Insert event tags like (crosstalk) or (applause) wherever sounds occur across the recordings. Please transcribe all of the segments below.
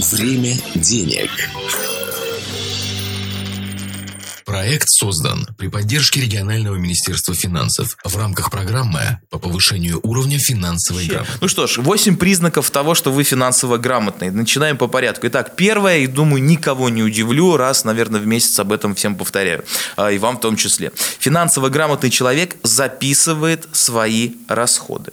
Время денег. Проект создан при поддержке регионального министерства финансов в рамках программы по повышению уровня финансовой грамотности. Ну что ж, 8 признаков того, что вы финансово грамотный. Начинаем по порядку. Итак, первое, и думаю, никого не удивлю, раз, наверное, в месяц об этом всем повторяю, а, и вам в том числе. Финансово грамотный человек записывает свои расходы.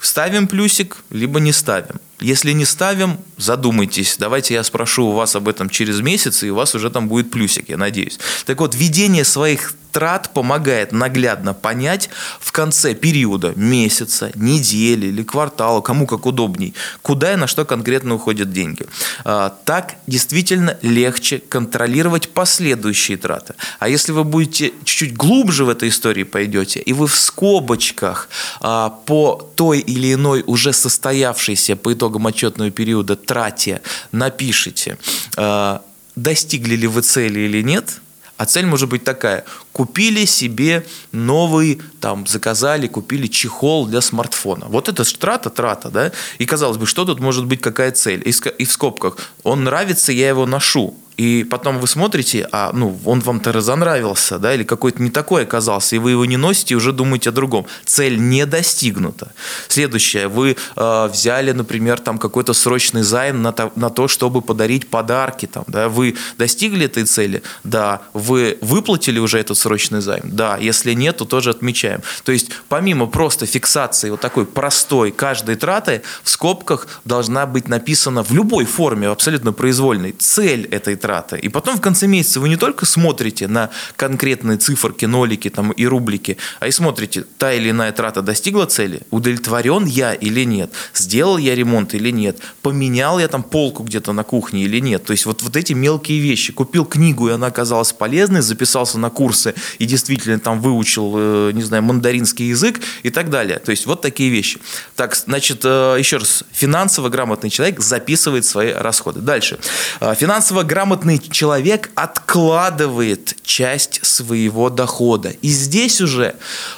Ставим плюсик, либо не ставим. Если не ставим, задумайтесь. Давайте я спрошу у вас об этом через месяц, и у вас уже там будет плюсик, я надеюсь. Так вот, ведение своих трат помогает наглядно понять в конце периода, месяца, недели или квартала, кому как удобней, куда и на что конкретно уходят деньги. А, так действительно легче контролировать последующие траты. А если вы будете чуть-чуть глубже в этой истории пойдете, и вы в скобочках а, по той или иной уже состоявшейся по итогам итогам отчетного периода трате напишите, э, достигли ли вы цели или нет, а цель может быть такая. Купили себе новый, там, заказали, купили чехол для смартфона. Вот это же трата, трата, да? И казалось бы, что тут может быть, какая цель? И в скобках, он нравится, я его ношу и потом вы смотрите, а ну, он вам-то разонравился, да, или какой-то не такой оказался, и вы его не носите и уже думаете о другом. Цель не достигнута. Следующее, вы э, взяли, например, там какой-то срочный займ на то, на то, чтобы подарить подарки, там, да, вы достигли этой цели, да, вы выплатили уже этот срочный займ, да, если нет, то тоже отмечаем. То есть помимо просто фиксации вот такой простой каждой траты, в скобках должна быть написана в любой форме, абсолютно произвольной, цель этой траты. И потом в конце месяца вы не только смотрите на конкретные циферки, нолики там, и рублики, а и смотрите, та или иная трата достигла цели, удовлетворен я или нет, сделал я ремонт или нет, поменял я там полку где-то на кухне или нет. То есть вот, вот эти мелкие вещи. Купил книгу, и она оказалась полезной, записался на курсы и действительно там выучил, э, не знаю, мандаринский язык и так далее. То есть вот такие вещи. Так, значит, э, еще раз, финансово грамотный человек записывает свои расходы. Дальше. Э, финансово грамотный грамотный человек откладывает часть своего дохода. И здесь уже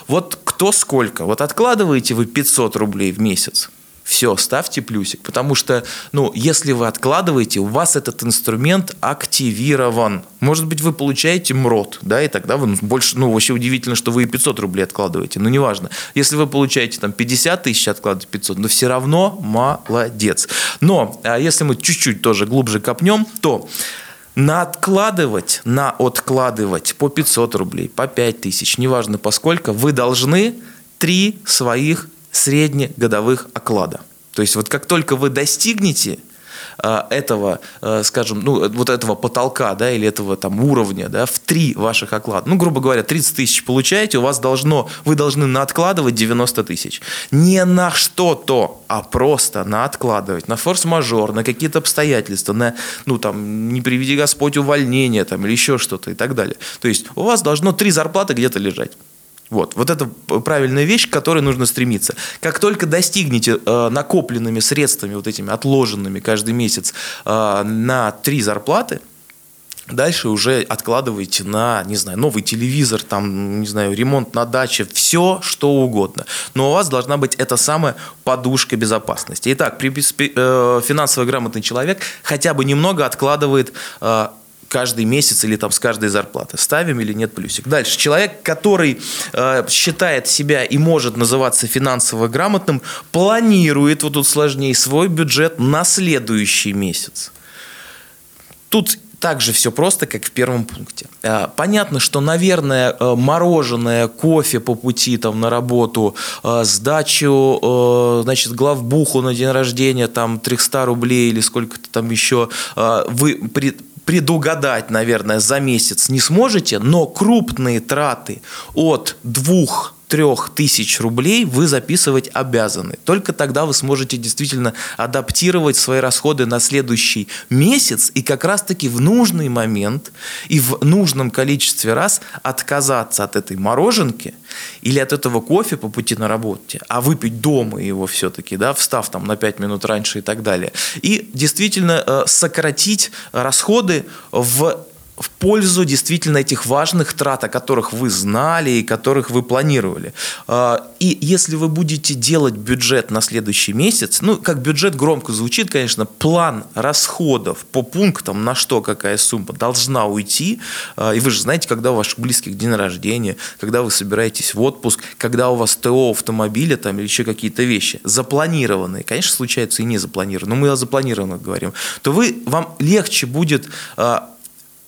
вот кто сколько. Вот откладываете вы 500 рублей в месяц, все, ставьте плюсик. Потому что, ну, если вы откладываете, у вас этот инструмент активирован. Может быть, вы получаете МРОД, да, и тогда вы больше, ну, вообще удивительно, что вы и 500 рублей откладываете. Ну, неважно. Если вы получаете там 50 тысяч, откладываете 500, но все равно молодец. Но, а если мы чуть-чуть тоже глубже копнем, то на откладывать, на откладывать по 500 рублей, по 5 тысяч, неважно по сколько, вы должны три своих среднегодовых оклада. То есть вот как только вы достигнете этого, э, скажем, ну, вот этого потолка, да, или этого там уровня, да, в три ваших оклада. Ну, грубо говоря, 30 тысяч получаете, у вас должно, вы должны на откладывать 90 тысяч. Не на что-то, а просто на откладывать, на форс-мажор, на какие-то обстоятельства, на, ну, там, не приведи Господь увольнение, там, или еще что-то и так далее. То есть у вас должно три зарплаты где-то лежать. Вот, вот это правильная вещь, к которой нужно стремиться. Как только достигнете э, накопленными средствами, вот этими отложенными каждый месяц э, на три зарплаты, Дальше уже откладываете на, не знаю, новый телевизор, там, не знаю, ремонт на даче, все, что угодно. Но у вас должна быть эта самая подушка безопасности. Итак, э, финансово грамотный человек хотя бы немного откладывает э, каждый месяц или там с каждой зарплаты. Ставим или нет плюсик. Дальше. Человек, который э, считает себя и может называться финансово грамотным, планирует, вот тут сложнее, свой бюджет на следующий месяц. Тут также все просто, как в первом пункте. Э, понятно, что, наверное, э, мороженое, кофе по пути там, на работу, э, сдачу, значит, главбуху на день рождения, там, 300 рублей или сколько-то там еще, вы предугадать, наверное, за месяц не сможете, но крупные траты от двух трех тысяч рублей вы записывать обязаны. Только тогда вы сможете действительно адаптировать свои расходы на следующий месяц и как раз-таки в нужный момент и в нужном количестве раз отказаться от этой мороженки или от этого кофе по пути на работе, а выпить дома его все-таки, да, встав там на 5 минут раньше и так далее. И действительно э, сократить расходы в в пользу действительно этих важных трат, о которых вы знали и которых вы планировали. А, и если вы будете делать бюджет на следующий месяц, ну, как бюджет громко звучит, конечно, план расходов по пунктам, на что какая сумма должна уйти, а, и вы же знаете, когда у ваших близких день рождения, когда вы собираетесь в отпуск, когда у вас ТО автомобиля там или еще какие-то вещи запланированные, конечно, случаются и не запланированные, но мы о запланированных говорим, то вы, вам легче будет а,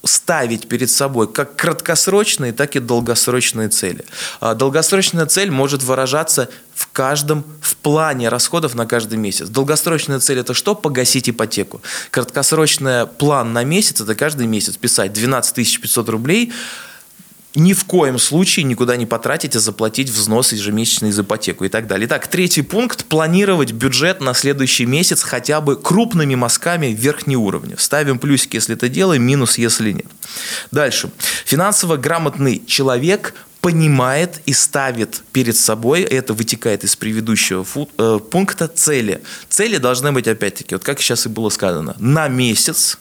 ставить перед собой как краткосрочные, так и долгосрочные цели. А долгосрочная цель может выражаться в каждом, в плане расходов на каждый месяц. Долгосрочная цель – это что? Погасить ипотеку. Краткосрочный план на месяц – это каждый месяц писать 12 500 рублей – ни в коем случае никуда не потратить, а заплатить взнос ежемесячный за ипотеку и так далее. Итак, третий пункт – планировать бюджет на следующий месяц хотя бы крупными мазками верхнего уровня. Ставим плюсики, если это делаем, минус, если нет. Дальше. Финансово грамотный человек понимает и ставит перед собой, это вытекает из предыдущего фу, э, пункта, цели. Цели должны быть, опять-таки, вот как сейчас и было сказано, на месяц,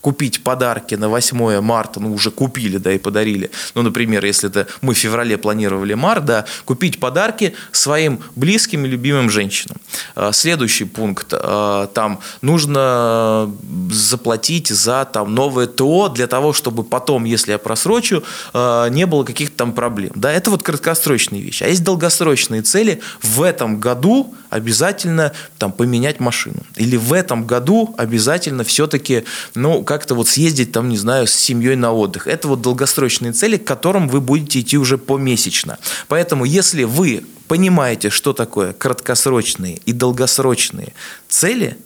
купить подарки на 8 марта, ну, уже купили, да, и подарили. Ну, например, если это мы в феврале планировали март, да, купить подарки своим близким и любимым женщинам. А, следующий пункт. А, там нужно заплатить за там новое ТО для того, чтобы потом, если я просрочу, а, не было каких-то там проблем. Да, это вот краткосрочные вещи. А есть долгосрочные цели. В этом году обязательно там поменять машину. Или в этом году обязательно все-таки, ну, как-то вот съездить там, не знаю, с семьей на отдых. Это вот долгосрочные цели, к которым вы будете идти уже помесячно. Поэтому, если вы понимаете, что такое краткосрочные и долгосрочные цели,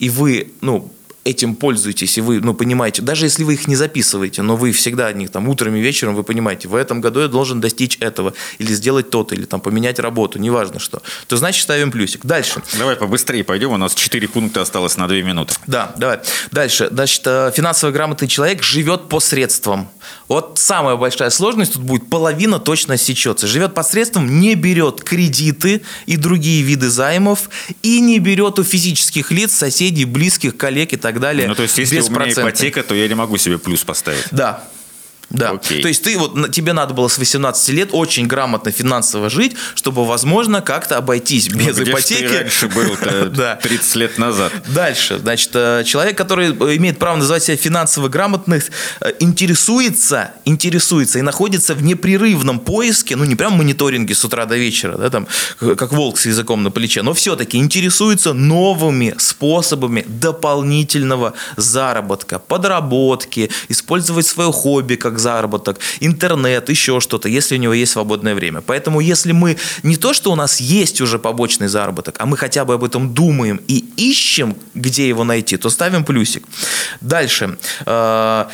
и вы, ну, этим пользуетесь, и вы, ну, понимаете, даже если вы их не записываете, но вы всегда о них там утром и вечером, вы понимаете, в этом году я должен достичь этого, или сделать то-то, или там поменять работу, неважно что, то значит ставим плюсик. Дальше. Давай побыстрее пойдем, у нас 4 пункта осталось на 2 минуты. Да, давай. Дальше. Значит, э, финансово грамотный человек живет по средствам. Вот самая большая сложность тут будет, половина точно сечется. Живет по средствам, не берет кредиты и другие виды займов, и не берет у физических лиц, соседей, близких, коллег и так так далее. Ну, то есть, если у меня ипотека, то я не могу себе плюс поставить. Да, да. Окей. То есть ты вот тебе надо было с 18 лет очень грамотно финансово жить, чтобы, возможно, как-то обойтись ну, без где ипотеки. Ты раньше был (laughs) да. 30 лет назад. Дальше. Значит, э, человек, который имеет право называть себя финансово грамотным, э, интересуется, интересуется и находится в непрерывном поиске, ну не прям мониторинге с утра до вечера, да, там, как волк с языком на плече, но все-таки интересуется новыми способами дополнительного заработка, подработки, использовать свое хобби как как заработок, интернет, еще что-то, если у него есть свободное время. Поэтому если мы не то, что у нас есть уже побочный заработок, а мы хотя бы об этом думаем и ищем, где его найти, то ставим плюсик. Дальше. Э,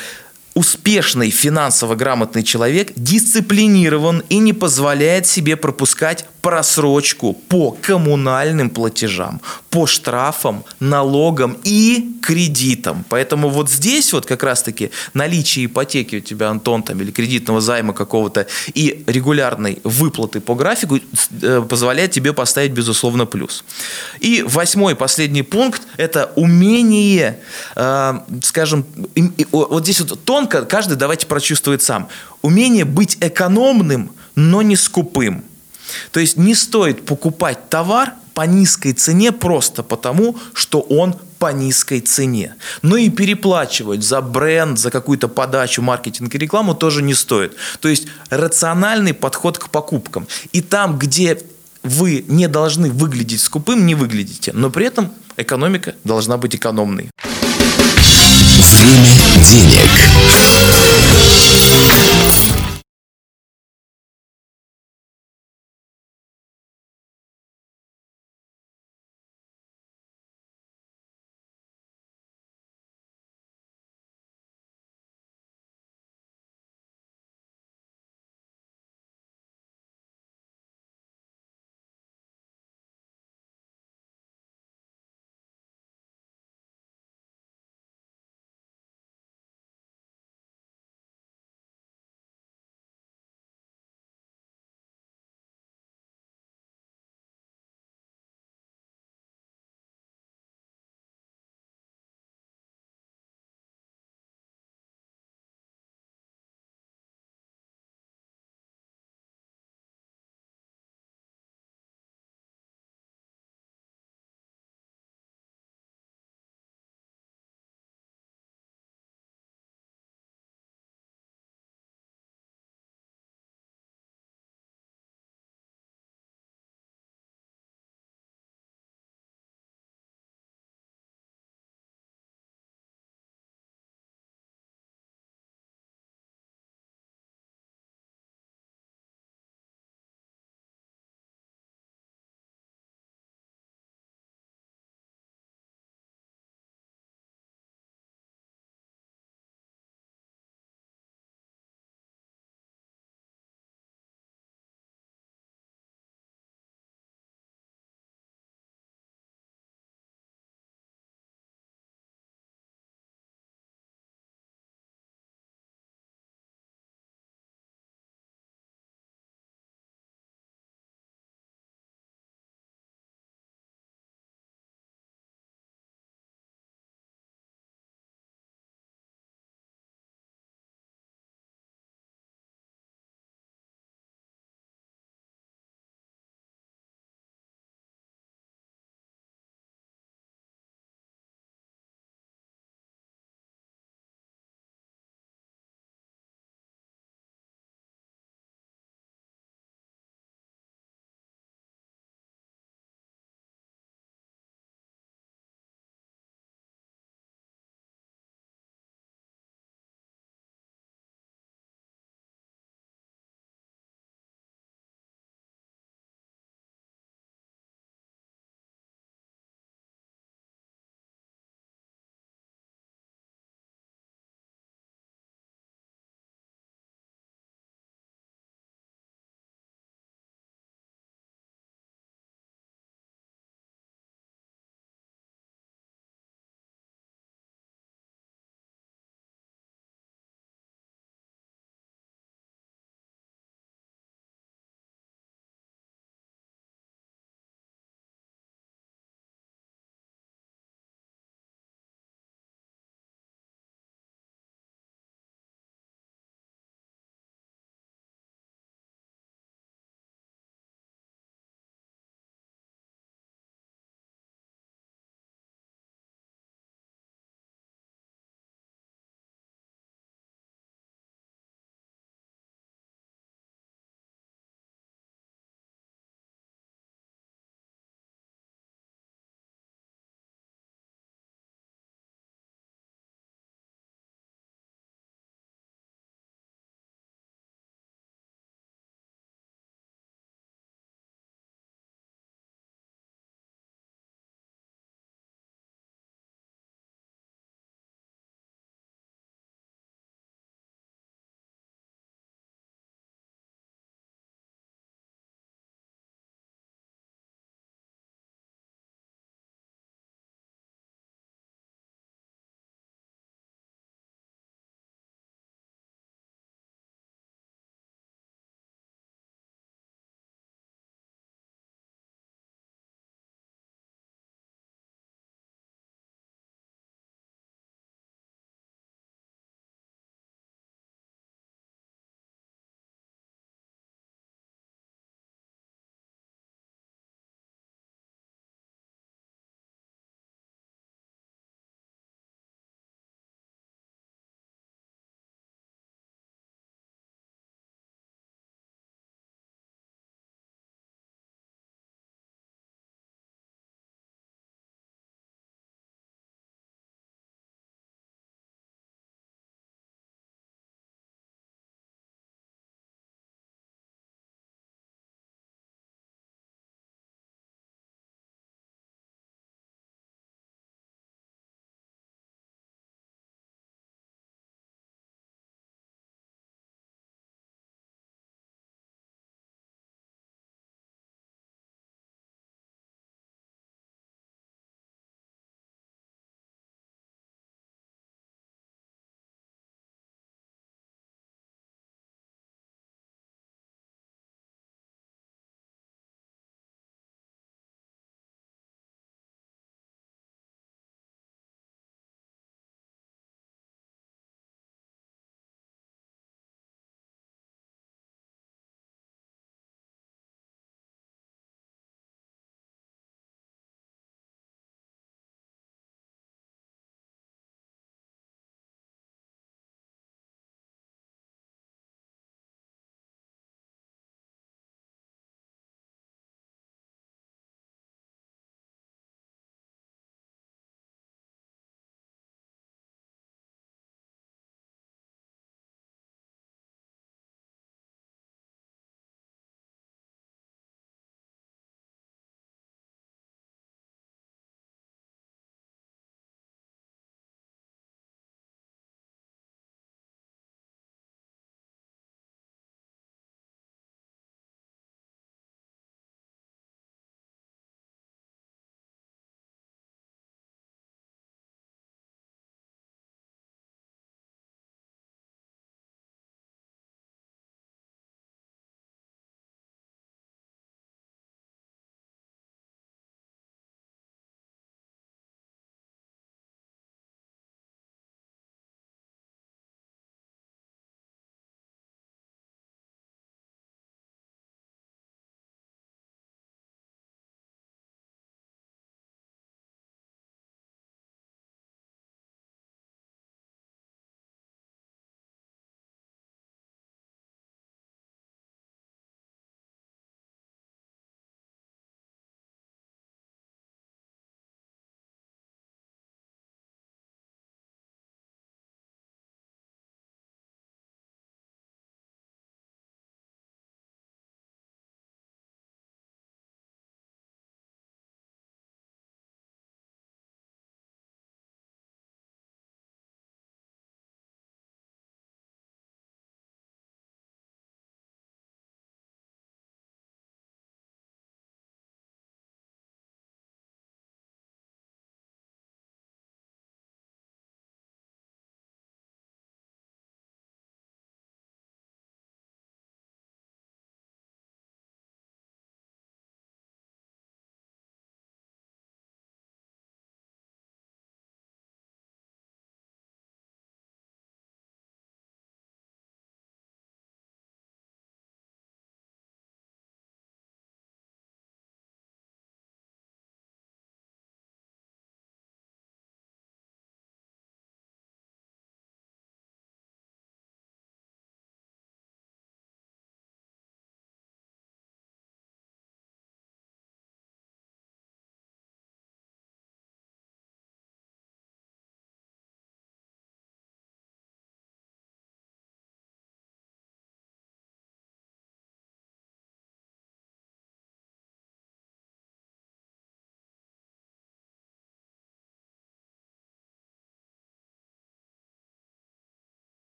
успешный финансово грамотный человек дисциплинирован и не позволяет себе пропускать просрочку по коммунальным платежам, по штрафам, налогам и кредитам. Поэтому вот здесь вот как раз-таки наличие ипотеки у тебя, Антон, там, или кредитного займа какого-то и регулярной выплаты по графику э, позволяет тебе поставить, безусловно, плюс. И восьмой, последний пункт – это умение, э, скажем, вот здесь вот тонко, каждый давайте прочувствует сам, умение быть экономным, но не скупым – то есть не стоит покупать товар по низкой цене просто потому, что он по низкой цене. Но и переплачивать за бренд, за какую-то подачу, маркетинг и рекламу тоже не стоит. То есть рациональный подход к покупкам. И там, где вы не должны выглядеть скупым, не выглядите. Но при этом экономика должна быть экономной. Время денег.